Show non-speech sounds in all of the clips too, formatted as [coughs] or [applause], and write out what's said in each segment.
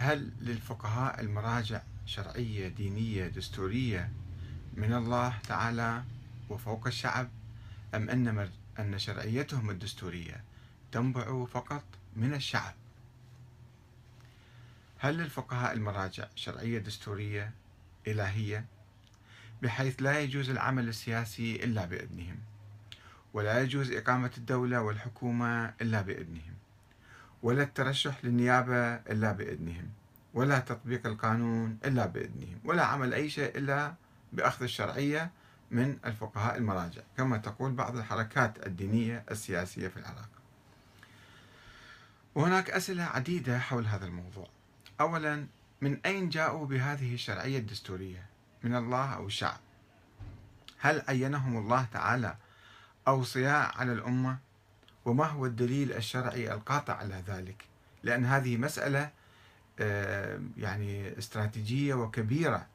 هل للفقهاء المراجع شرعية دينية دستورية من الله تعالى وفوق الشعب؟ أم أن أن شرعيتهم الدستورية تنبع فقط من الشعب؟ هل للفقهاء المراجع شرعية دستورية إلهية؟ بحيث لا يجوز العمل السياسي إلا بإذنهم ولا يجوز إقامة الدولة والحكومة إلا بإذنهم. ولا الترشح للنيابة إلا بإذنهم ولا تطبيق القانون إلا بإذنهم ولا عمل أي شيء إلا بأخذ الشرعية من الفقهاء المراجع كما تقول بعض الحركات الدينية السياسية في العراق. وهناك أسئلة عديدة حول هذا الموضوع. أولا من أين جاءوا بهذه الشرعية الدستورية؟ من الله أو الشعب؟ هل عينهم الله تعالى أوصياء على الأمة؟ وما هو الدليل الشرعي القاطع على ذلك؟ لأن هذه مسألة آه، يعني استراتيجية وكبيرة.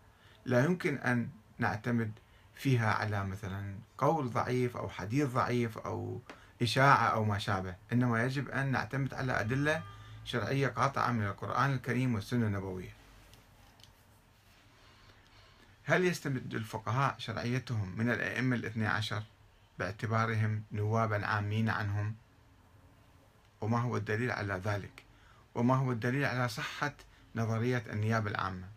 لا يمكن أن نعتمد فيها على مثلا قول ضعيف أو حديث ضعيف أو إشاعة أو ما شابه. إنما يجب أن نعتمد على أدلة شرعية قاطعة من القرآن الكريم والسنة النبوية. هل يستمد الفقهاء شرعيتهم من الأئمة الاثني عشر؟ باعتبارهم نوابا عامين عنهم. وما هو الدليل على ذلك؟ وما هو الدليل على صحة نظرية النيابة العامة؟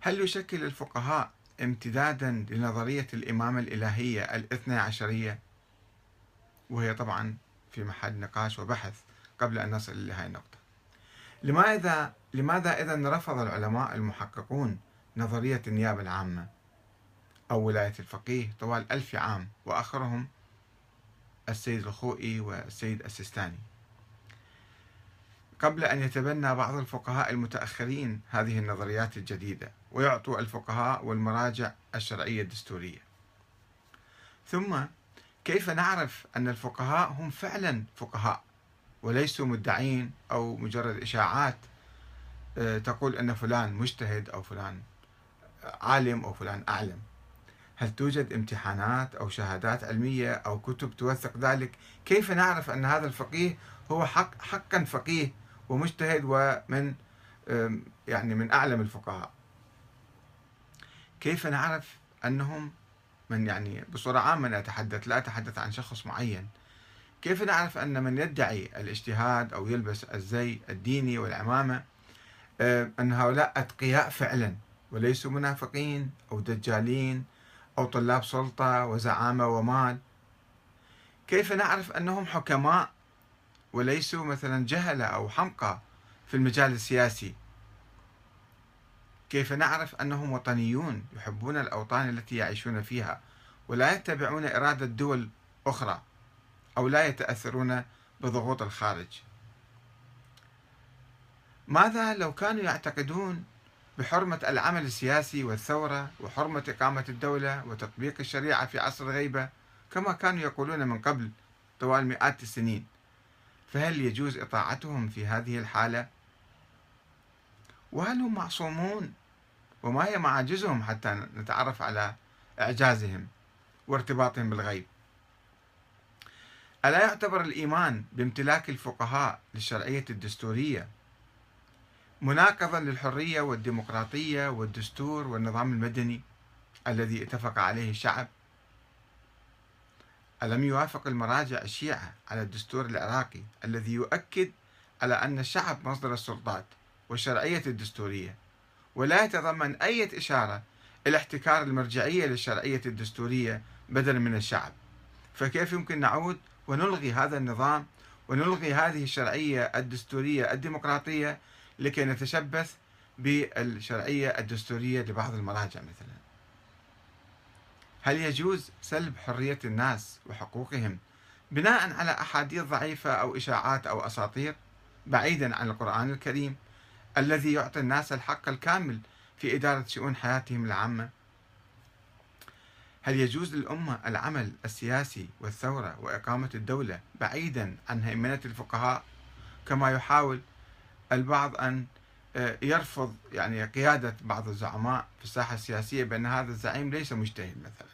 هل يشكل الفقهاء امتدادا لنظرية الإمامة الإلهية الاثنى عشرية؟ وهي طبعا في محل نقاش وبحث قبل أن نصل إلى هذه النقطة. لماذا لماذا إذا رفض العلماء المحققون نظرية النيابة العامة؟ أو ولاية الفقيه طوال ألف عام وآخرهم السيد الخوئي والسيد السيستاني. قبل أن يتبنى بعض الفقهاء المتأخرين هذه النظريات الجديدة ويعطوا الفقهاء والمراجع الشرعية الدستورية. ثم كيف نعرف أن الفقهاء هم فعلا فقهاء وليسوا مدعين أو مجرد إشاعات آه، تقول أن فلان مجتهد أو فلان عالم أو فلان أعلم؟ هل توجد امتحانات أو شهادات علمية أو كتب توثق ذلك؟ كيف نعرف أن هذا الفقيه هو حق حقا فقيه ومجتهد ومن يعني من أعلم الفقهاء؟ كيف نعرف أنهم من يعني بصورة عامة أتحدث لا أتحدث عن شخص معين؟ كيف نعرف أن من يدعي الاجتهاد أو يلبس الزي الديني والعمامة أن هؤلاء أتقياء فعلا وليسوا منافقين أو دجالين أو طلاب سلطة وزعامة ومال. كيف نعرف أنهم حكماء وليسوا مثلا جهلة أو حمقى في المجال السياسي؟ كيف نعرف أنهم وطنيون يحبون الأوطان التي يعيشون فيها ولا يتبعون إرادة دول أخرى أو لا يتأثرون بضغوط الخارج؟ ماذا لو كانوا يعتقدون بحرمة العمل السياسي والثورة وحرمة إقامة الدولة وتطبيق الشريعة في عصر الغيبة كما كانوا يقولون من قبل طوال مئات السنين فهل يجوز إطاعتهم في هذه الحالة؟ وهل هم معصومون؟ وما هي معاجزهم حتى نتعرف على إعجازهم وارتباطهم بالغيب؟ ألا يعتبر الإيمان بامتلاك الفقهاء للشرعية الدستورية مناقضا للحرية والديمقراطية والدستور والنظام المدني الذي اتفق عليه الشعب. ألم يوافق المراجع الشيعة على الدستور العراقي الذي يؤكد على أن الشعب مصدر السلطات والشرعية الدستورية ولا يتضمن أي إشارة إلى احتكار المرجعية للشرعية الدستورية بدلا من الشعب. فكيف يمكن نعود ونلغي هذا النظام ونلغي هذه الشرعية الدستورية الديمقراطية لكي نتشبث بالشرعية الدستورية لبعض المراجع مثلا. هل يجوز سلب حرية الناس وحقوقهم بناء على أحاديث ضعيفة أو إشاعات أو أساطير بعيدا عن القرآن الكريم الذي يعطي الناس الحق الكامل في إدارة شؤون حياتهم العامة؟ هل يجوز للأمة العمل السياسي والثورة وإقامة الدولة بعيدا عن هيمنة الفقهاء كما يحاول البعض أن آه، يرفض يعني قيادة بعض الزعماء في الساحة السياسية بأن هذا الزعيم ليس مجتهد مثلا.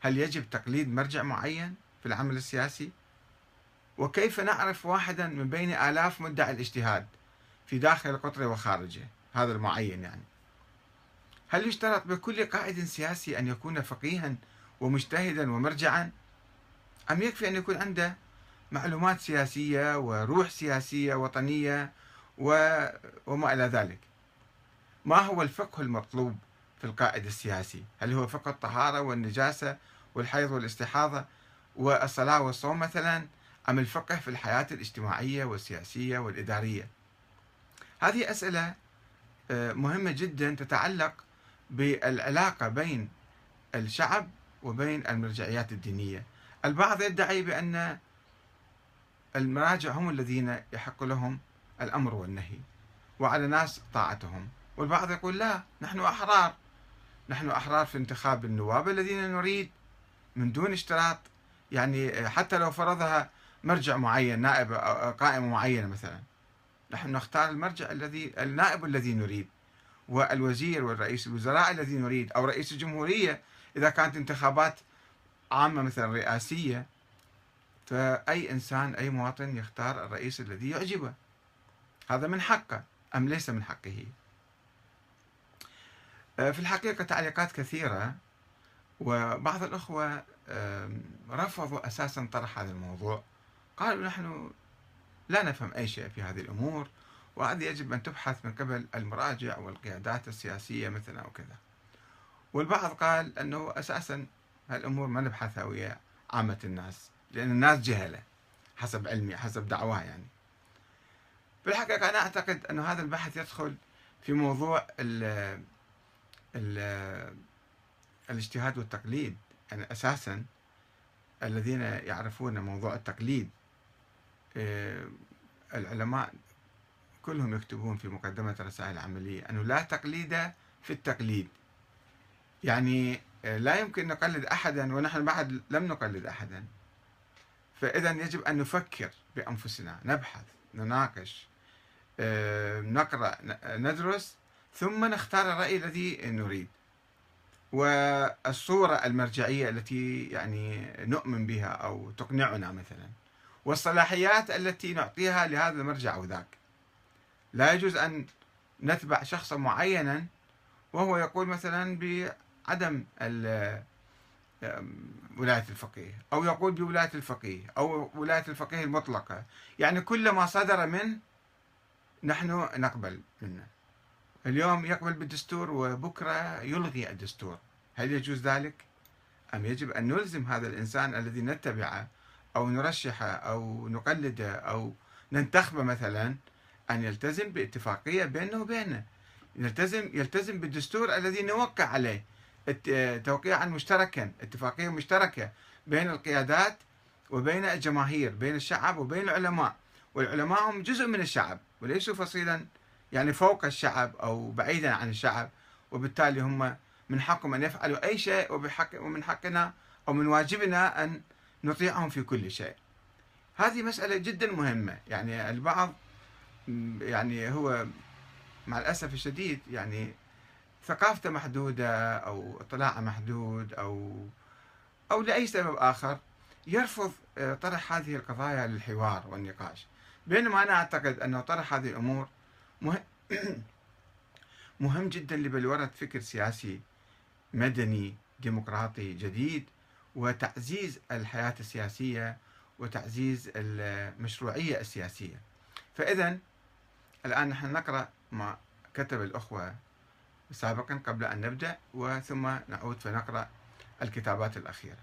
هل يجب تقليد مرجع معين في العمل السياسي؟ وكيف نعرف واحدا من بين آلاف مدعي الاجتهاد في داخل القطر وخارجه؟ هذا المعين يعني. هل يشترط بكل قائد سياسي أن يكون فقيها ومجتهدا ومرجعا؟ أم يكفي أن يكون عنده معلومات سياسية وروح سياسية وطنية وما إلى ذلك. ما هو الفقه المطلوب في القائد السياسي؟ هل هو فقه الطهارة والنجاسة والحيض والاستحاضة والصلاة والصوم مثلا أم الفقه في الحياة الاجتماعية والسياسية والإدارية؟ هذه أسئلة آه، مهمة جدا تتعلق بالعلاقة بين الشعب وبين المرجعيات الدينية. البعض يدعي بأن المراجع هم الذين يحق لهم الأمر والنهي وعلى ناس طاعتهم. والبعض يقول لا نحن أحرار. نحن أحرار في انتخاب النواب الذين نريد من دون اشتراط. يعني حتى لو فرضها مرجع معين نائب قائمة معينة مثلا. نحن نختار المرجع الذي النائب الذي نريد والوزير والرئيس الوزراء الذي نريد أو رئيس الجمهورية. إذا كانت انتخابات عامة مثلا رئاسية فأي إنسان أي مواطن يختار الرئيس الذي يعجبه. هذا من حقه أم ليس من حقه؟ آه، في الحقيقة تعليقات كثيرة وبعض الأخوة رفضوا أساسا طرح هذا الموضوع. قالوا نحن لا نفهم أي شيء في هذه الأمور وهذه يجب أن تبحث من قبل المراجع والقيادات السياسية مثلا أو كذا. والبعض قال أنه أساسا هالأمور ما نبحثها ويا عامة الناس. لأن الناس جهلة حسب علمي حسب دعواه يعني. بالحقيقة أنا أعتقد أن هذا البحث يدخل في موضوع ال ال الاجتهاد والتقليد. يعني أساسا الذين يعرفون موضوع التقليد آه، العلماء كلهم يكتبون في مقدمة الرسائل العملية أنه لا تقليد في التقليد. يعني آه، لا يمكن نقلد أحدا ونحن بعد لم نقلد أحدا. فإذا يجب أن نفكر بأنفسنا نبحث نناقش آه، نقرأ ندرس ثم نختار الرأي الذي نريد. والصورة المرجعية التي يعني نؤمن بها أو تقنعنا مثلا والصلاحيات التي نعطيها لهذا المرجع أو ذاك. لا يجوز أن نتبع شخصا معينا وهو يقول مثلا بعدم ولاية الفقيه أو يقول بولاية الفقيه أو ولاية الفقيه المطلقة. يعني كل ما صدر من نحن نقبل منه. اليوم يقبل بالدستور وبكرة يلغي الدستور. هل يجوز ذلك؟ أم يجب أن نلزم هذا الإنسان الذي نتبعه أو نرشحه أو نقلده أو ننتخبه مثلا أن يلتزم باتفاقية بينه وبينه. يلتزم يلتزم بالدستور الذي نوقع عليه. توقيعا مشتركا اتفاقية مشتركة بين القيادات وبين الجماهير بين الشعب وبين العلماء. والعلماء هم جزء من الشعب وليسوا فصيلا يعني فوق الشعب أو بعيدا عن الشعب. وبالتالي هم من حقهم أن يفعلوا أي شيء وبحق ومن حقنا أو من واجبنا أن نطيعهم في كل شيء. هذه مسألة جدا مهمة. يعني البعض يعني هو مع الأسف الشديد يعني ثقافته محدودة أو اطلاعه محدود أو أو لأي سبب آخر يرفض آه، طرح هذه القضايا للحوار والنقاش. بينما أنا أعتقد أنه طرح هذه الأمور مهم, [coughs] مهم جدا لبلورة فكر سياسي مدني ديمقراطي جديد وتعزيز الحياة السياسية وتعزيز المشروعية السياسية. فإذا الآن نحن نقرأ ما كتب الأخوة سابقا قبل أن نبدأ وثم نعود فنقرأ الكتابات الأخيرة.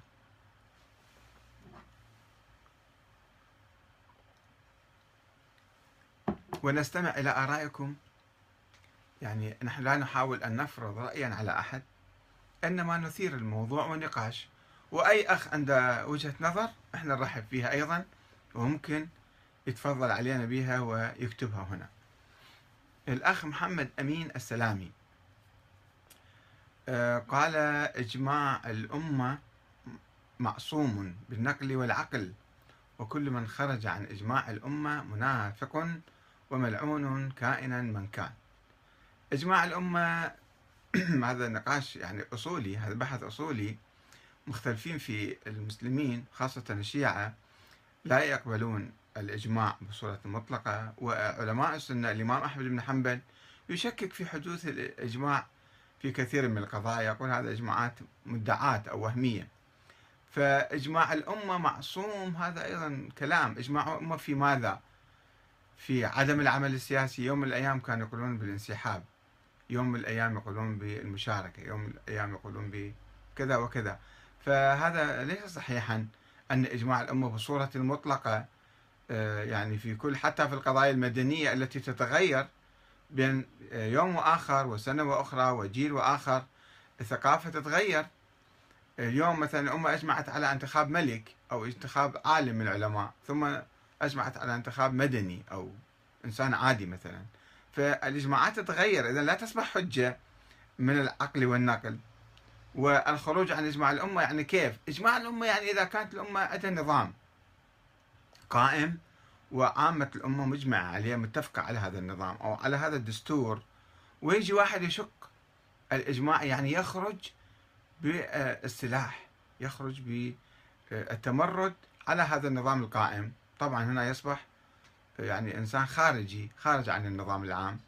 ونستمع إلى آرائكم. يعني نحن لا نحاول أن نفرض رأيا على أحد إنما نثير الموضوع ونقاش. وأي أخ عنده وجهة نظر إحنا نرحب فيها أيضا. وممكن يتفضل علينا بها ويكتبها هنا. الأخ محمد أمين السلامي. قال إجماع الأمة معصوم بالنقل والعقل وكل من خرج عن إجماع الأمة منافق وملعون كائنا من كان. إجماع الأمة [clears throat] هذا نقاش يعني أصولي هذا بحث أصولي مختلفين في المسلمين خاصة الشيعة لا يقبلون الإجماع بصورة مطلقة وعلماء السنة الإمام أحمد بن حنبل يشكك في حدوث الإجماع في كثير من القضايا يقول هذا إجماعات مدعات أو وهمية. فإجماع الأمة معصوم هذا أيضا كلام. إجماع الأمة في ماذا؟ في عدم العمل السياسي. يوم من الأيام كانوا يقولون بالانسحاب. يوم من الأيام يقولون بالمشاركة. يوم من الأيام يقولون بكذا وكذا. فهذا ليس صحيحا أن إجماع الأمة بصورة مطلقة آه، يعني في كل حتى في القضايا المدنية التي تتغير بين يوم وآخر وسنة وأخرى وجيل وآخر. الثقافة تتغير. اليوم مثلا الأمة أجمعت على انتخاب ملك أو انتخاب عالم من العلماء ثم أجمعت على انتخاب مدني أو إنسان عادي مثلا. فالإجماعات تتغير. إذا لا تصبح حجة من العقل والنقل. والخروج عن إجماع الأمة يعني كيف؟ إجماع الأمة يعني إذا كانت الأمة عندها نظام قائم وعامة الأمة مجمعة عليه متفقة على هذا النظام أو على هذا الدستور. ويجي واحد يشق الإجماع يعني يخرج بالسلاح يخرج بالتمرد على هذا النظام القائم. طبعا هنا يصبح يعني إنسان خارجي خارج عن النظام العام.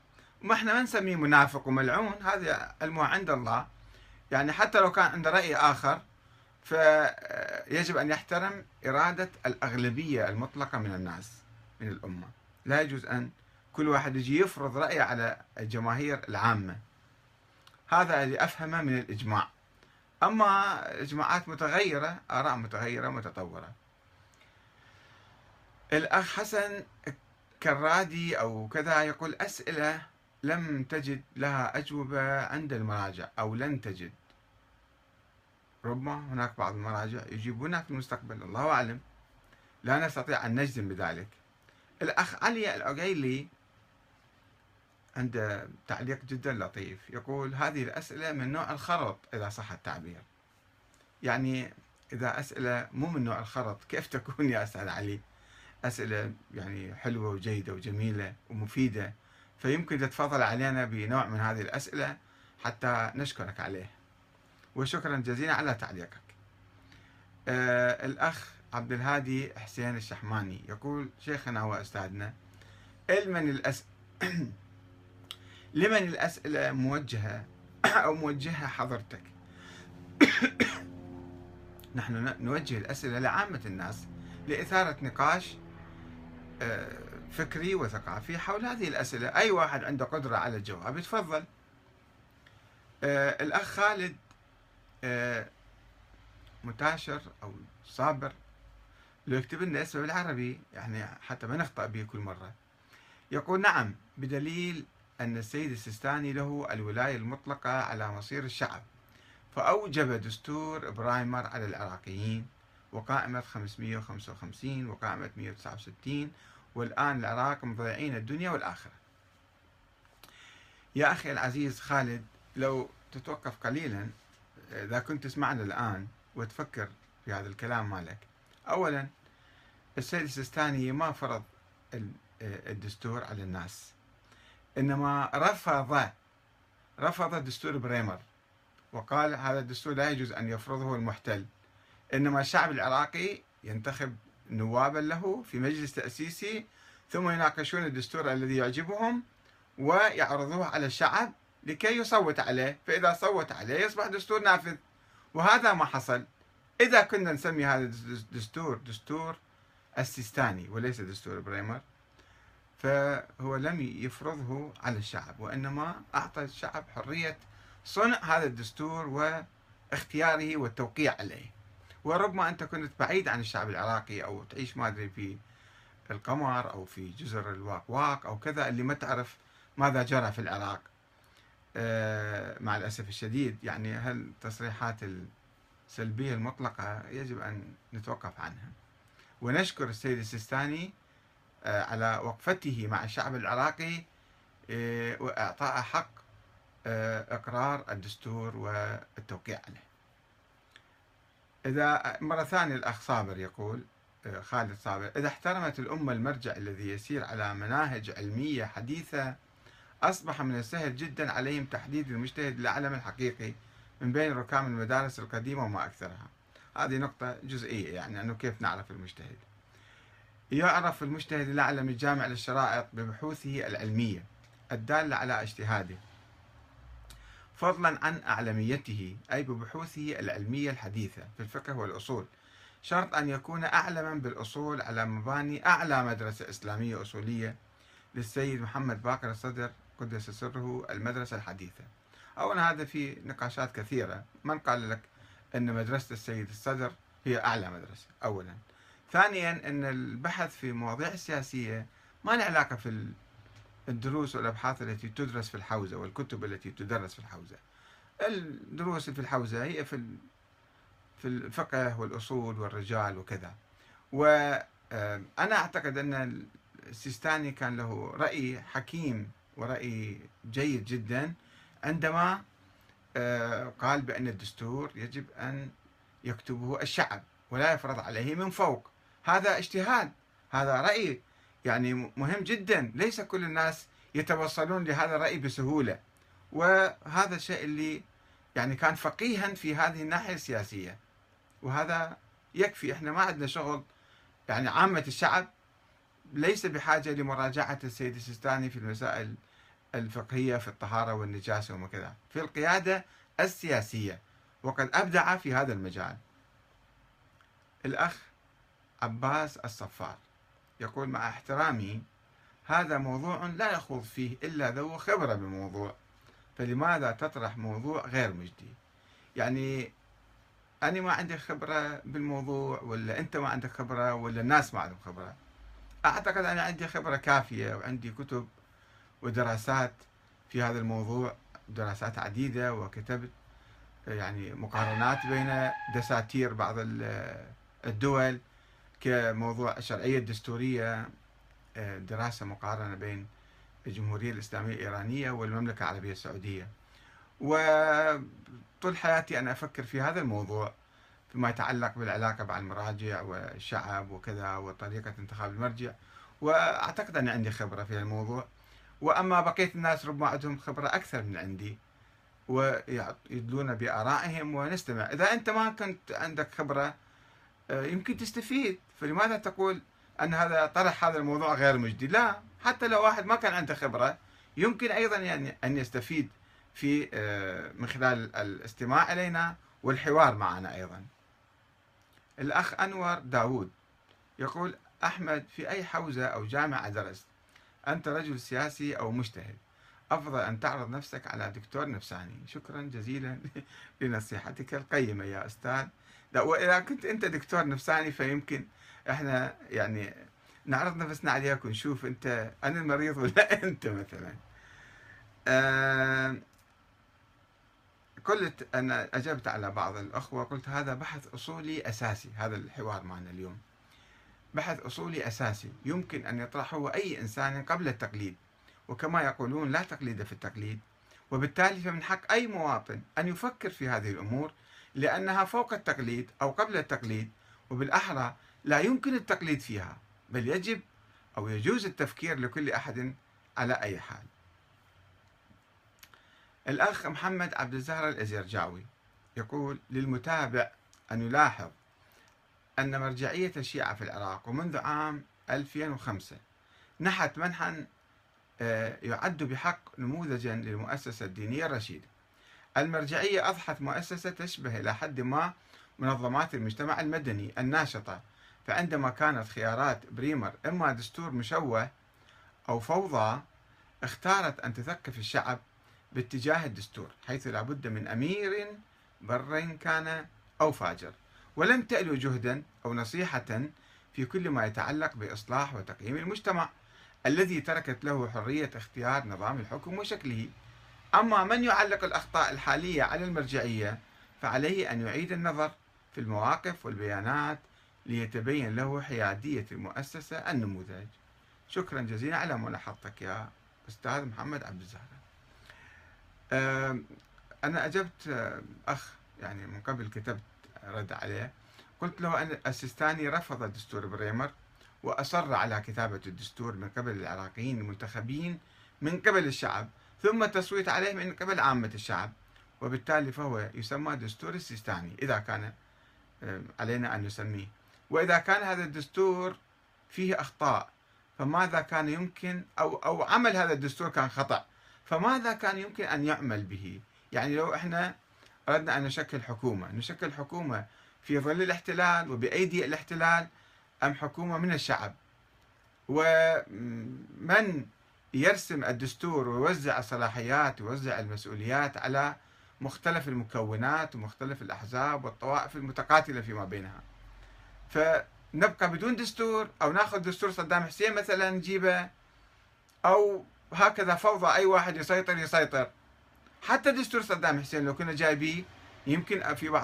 ما إحنا ما نسميه منافق وملعون هذا علمه عند الله. يعني حتى لو كان عنده رأي آخر فيجب أن يحترم إرادة الأغلبية المطلقة من الناس. من الأمة. لا يجوز أن كل واحد يجي يفرض رأيه على الجماهير العامة. هذا اللي أفهمه من الإجماع. أما إجماعات متغيرة آراء متغيرة متطورة. الأخ حسن كرادي أو كذا يقول أسئلة لم تجد لها أجوبة عند المراجع أو لن تجد. ربما هناك بعض المراجع يجيبونها في المستقبل الله أعلم. لا نستطيع أن نجزم بذلك. الأخ علي العقيلي عنده تعليق جدا لطيف. يقول هذه الأسئلة من نوع الخرط إذا صح التعبير. يعني إذا أسئلة مو من نوع الخرط كيف تكون يا أستاذ علي؟ أسئلة يعني حلوة وجيدة وجميلة ومفيدة فيمكن تتفضل علينا بنوع من هذه الأسئلة حتى نشكرك عليه. وشكرا جزيلا على تعليقك. آه الأخ عبد الهادي حسين الشحماني. يقول شيخنا وأستاذنا لمن الأس... [clears throat] لمن الأسئلة موجهة أو موجهة حضرتك؟ [clears throat] نحن نوجه الأسئلة لعامة الناس لإثارة نقاش آه، فكري وثقافي حول هذه الأسئلة. أي واحد عنده قدرة على الجواب يتفضل. آه، الأخ خالد آه، متاشر أو صابر لو يكتب لنا اسمه بالعربي يعني حتى ما نخطأ به كل مرة. يقول نعم بدليل أن السيد السيستاني له الولاية المطلقة على مصير الشعب. فأوجب دستور برايمر على العراقيين وقائمة 555 وقائمة 169 والآن العراق مضيعين الدنيا والآخرة. يا أخي العزيز خالد لو تتوقف قليلا إذا كنت تسمعنا الآن وتفكر في هذا الكلام مالك أولا السيد السيستاني ما فرض الدستور على الناس إنما رفض رفض دستور بريمر وقال هذا الدستور لا يجوز أن يفرضه المحتل إنما الشعب العراقي ينتخب نوابا له في مجلس تأسيسي ثم يناقشون الدستور الذي يعجبهم ويعرضوه على الشعب لكي يصوت عليه فإذا صوت عليه يصبح دستور نافذ وهذا ما حصل. إذا كنا نسمي هذا الدستور دستور السيستاني وليس دستور بريمر فهو لم يفرضه على الشعب وإنما أعطى الشعب حرية صنع هذا الدستور واختياره والتوقيع عليه. وربما أنت كنت بعيد عن الشعب العراقي أو تعيش ما أدري في القمر أو في جزر الواقواق أو كذا اللي ما تعرف ماذا جرى في العراق آه، مع الأسف الشديد. يعني هالتصريحات السلبية المطلقة يجب أن نتوقف عنها. ونشكر السيد السيستاني آه، على وقفته مع الشعب العراقي آه، وإعطاء حق إقرار الدستور والتوقيع عليه. إذا مرة ثانية الأخ صابر يقول خالد صابر إذا احترمت الأمة المرجع الذي يسير على مناهج علمية حديثة أصبح من السهل جدا عليهم تحديد المجتهد الأعلم الحقيقي من بين ركام المدارس القديمة وما أكثرها. هذه نقطة جزئية يعني أنه كيف نعرف المجتهد؟ يعرف المجتهد الأعلم الجامع للشرائط ببحوثه العلمية الدالة على اجتهاده. فضلا عن أعلميته أي ببحوثه العلمية الحديثة في الفقه والأصول. شرط أن يكون أعلما بالأصول على مباني أعلى مدرسة إسلامية أصولية للسيد محمد باقر الصدر قدس سره المدرسة الحديثة. أولا هذا في نقاشات كثيرة. من قال لك أن مدرسة السيد الصدر هي أعلى مدرسة؟ أولا. ثانيا أن البحث في مواضيع السياسية ما له علاقة في الدروس والأبحاث التي تدرس في الحوزة والكتب التي تدرس في الحوزة. الدروس في الحوزة هي في في الفقه والأصول والرجال وكذا. وأنا أعتقد أن السيستاني كان له رأي حكيم ورأي جيد جدا. عندما آه، قال بأن الدستور يجب أن يكتبه الشعب ولا يفرض عليه من فوق. هذا اجتهاد هذا رأي يعني مهم جدا. ليس كل الناس يتوصلون لهذا الرأي بسهولة. وهذا الشيء اللي يعني كان فقيها في هذه الناحية السياسية. وهذا يكفي. إحنا ما عندنا شغل. يعني عامة الشعب ليس بحاجة لمراجعة السيد السيستاني في المسائل الفقهية في الطهارة والنجاسة وكذا في القيادة السياسية وقد أبدع في هذا المجال. الأخ عباس الصفار يقول مع احترامي هذا موضوع لا يخوض فيه إلا ذو خبرة بالموضوع فلماذا تطرح موضوع غير مجدي؟ يعني أنا ما عندي خبرة بالموضوع ولا أنت ما عندك خبرة ولا الناس ما عندهم خبرة. أعتقد أنا عندي خبرة كافية وعندي كتب ودراسات في هذا الموضوع دراسات عديدة وكتبت يعني مقارنات بين دساتير بعض الدول كموضوع الشرعية الدستورية دراسة مقارنة بين الجمهورية الإسلامية الإيرانية والمملكة العربية السعودية. وطول حياتي أنا أفكر في هذا الموضوع فيما يتعلق بالعلاقة مع المراجع والشعب وكذا وطريقة انتخاب المرجع وأعتقد أن عندي خبرة في الموضوع. وأما بقية الناس ربما عندهم خبرة أكثر من عندي ويدلون بآرائهم ونستمع. إذا أنت ما كنت عندك خبرة آه، يمكن تستفيد. فلماذا تقول أن هذا طرح هذا الموضوع غير مجدي؟ لا حتى لو واحد ما كان عنده خبرة يمكن أيضا يعني أن يستفيد في آه، من خلال الاستماع إلينا والحوار معنا أيضا. الأخ أنور داود يقول أحمد في أي حوزة أو جامعة درست؟ أنت رجل سياسي أو مجتهد. أفضل أن تعرض نفسك على دكتور نفساني. شكرا جزيلا [laughs] لنصيحتك القيمة يا أستاذ. وإذا كنت أنت دكتور نفساني فيمكن إحنا يعني نعرض نفسنا عليك ونشوف أنت أنا المريض ولا [laughs] أنت مثلا. أه قلت أنا أجبت على بعض الأخوة قلت هذا بحث أصولي أساسي هذا الحوار معنا اليوم. بحث أصولي أساسي يمكن أن يطرحه أي إنسان قبل التقليد وكما يقولون لا تقليد في التقليد. وبالتالي فمن حق أي مواطن أن يفكر في هذه الأمور لأنها فوق التقليد أو قبل التقليد وبالأحرى لا يمكن التقليد فيها بل يجب أو يجوز التفكير لكل أحد على أي حال. الأخ محمد عبد الزهر الأزرجاوي يقول للمتابع أن يلاحظ أن مرجعية الشيعة في العراق ومنذ عام 2005 نحت منحا آه، يعد بحق نموذجا للمؤسسة الدينية الرشيدة المرجعية أضحت مؤسسة تشبه إلى حد ما منظمات المجتمع المدني الناشطة. فعندما كانت خيارات بريمر إما دستور مشوه أو فوضى اختارت أن تثقف الشعب باتجاه الدستور حيث لابد من أمير بر كان أو فاجر. ولم تألو جهدا أو نصيحة في كل ما يتعلق بإصلاح وتقييم المجتمع الذي تركت له حرية اختيار نظام الحكم وشكله. أما من يعلق الأخطاء الحالية على المرجعية فعليه أن يعيد النظر في المواقف والبيانات ليتبين له حيادية المؤسسة النموذج. شكرا جزيلا على ملاحظتك يا أستاذ محمد عبد الزهراء أنا أجبت أخ يعني من قبل كتبت رد عليه قلت له أن السيستاني رفض دستور بريمر وأصر على كتابة الدستور من قبل العراقيين المنتخبين من قبل الشعب ثم التصويت عليه من قبل عامة الشعب وبالتالي فهو يسمى دستور السيستاني إذا كان علينا أن نسميه. وإذا كان هذا الدستور فيه أخطاء فماذا كان يمكن أو أو عمل هذا الدستور كان خطأ فماذا كان يمكن أن يعمل به؟ يعني لو إحنا أردنا أن نشكل حكومة. نشكل حكومة في ظل الاحتلال وبأيدي الاحتلال أم حكومة من الشعب. ومن يرسم الدستور ويوزع الصلاحيات ويوزع المسؤوليات على مختلف المكونات ومختلف الأحزاب والطوائف المتقاتلة فيما بينها. فنبقى بدون دستور أو ناخذ دستور صدام حسين مثلا نجيبه أو هكذا فوضى أي واحد يسيطر يسيطر. حتى دستور صدام حسين لو كنا جايبيه يمكن في بعض